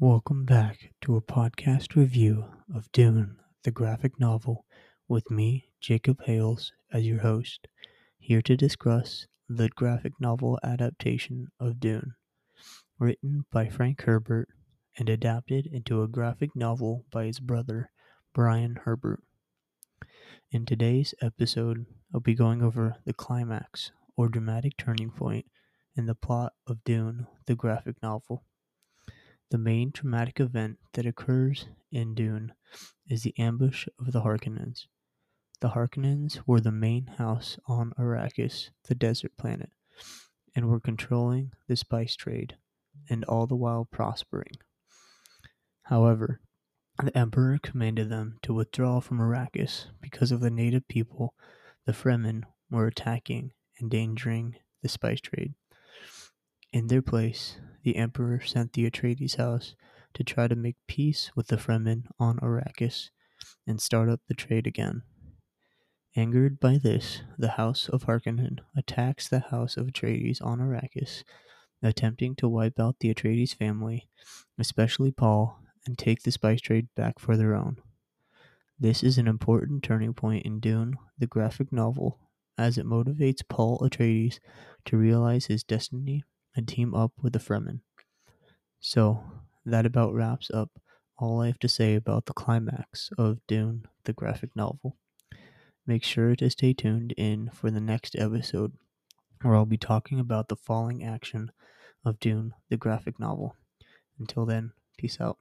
Welcome back to a podcast review of Dune, the graphic novel, with me, Jacob Hales, as your host, here to discuss the graphic novel adaptation of Dune, written by Frank Herbert and adapted into a graphic novel by his brother, Brian Herbert. In today's episode, I'll be going over the climax or dramatic turning point in the plot of Dune, the graphic novel. The main traumatic event that occurs in Dune is the ambush of the Harkonnens. The Harkonnens were the main house on Arrakis, the desert planet, and were controlling the spice trade, and all the while prospering. However, the Emperor commanded them to withdraw from Arrakis because of the native people the Fremen were attacking, and endangering the spice trade. In their place, the Emperor sent the Atreides house to try to make peace with the Fremen on Arrakis and start up the trade again. Angered by this, the House of Harkonnen attacks the House of Atreides on Arrakis, attempting to wipe out the Atreides family, especially Paul, and take the spice trade back for their own. This is an important turning point in Dune, the graphic novel, as it motivates Paul Atreides to realize his destiny and team up with the Fremen. So, that about wraps up all I have to say about the climax of Dune, the graphic novel. Make sure to stay tuned in for the next episode, where I'll be talking about the falling action of Dune, the graphic novel. Until then, peace out.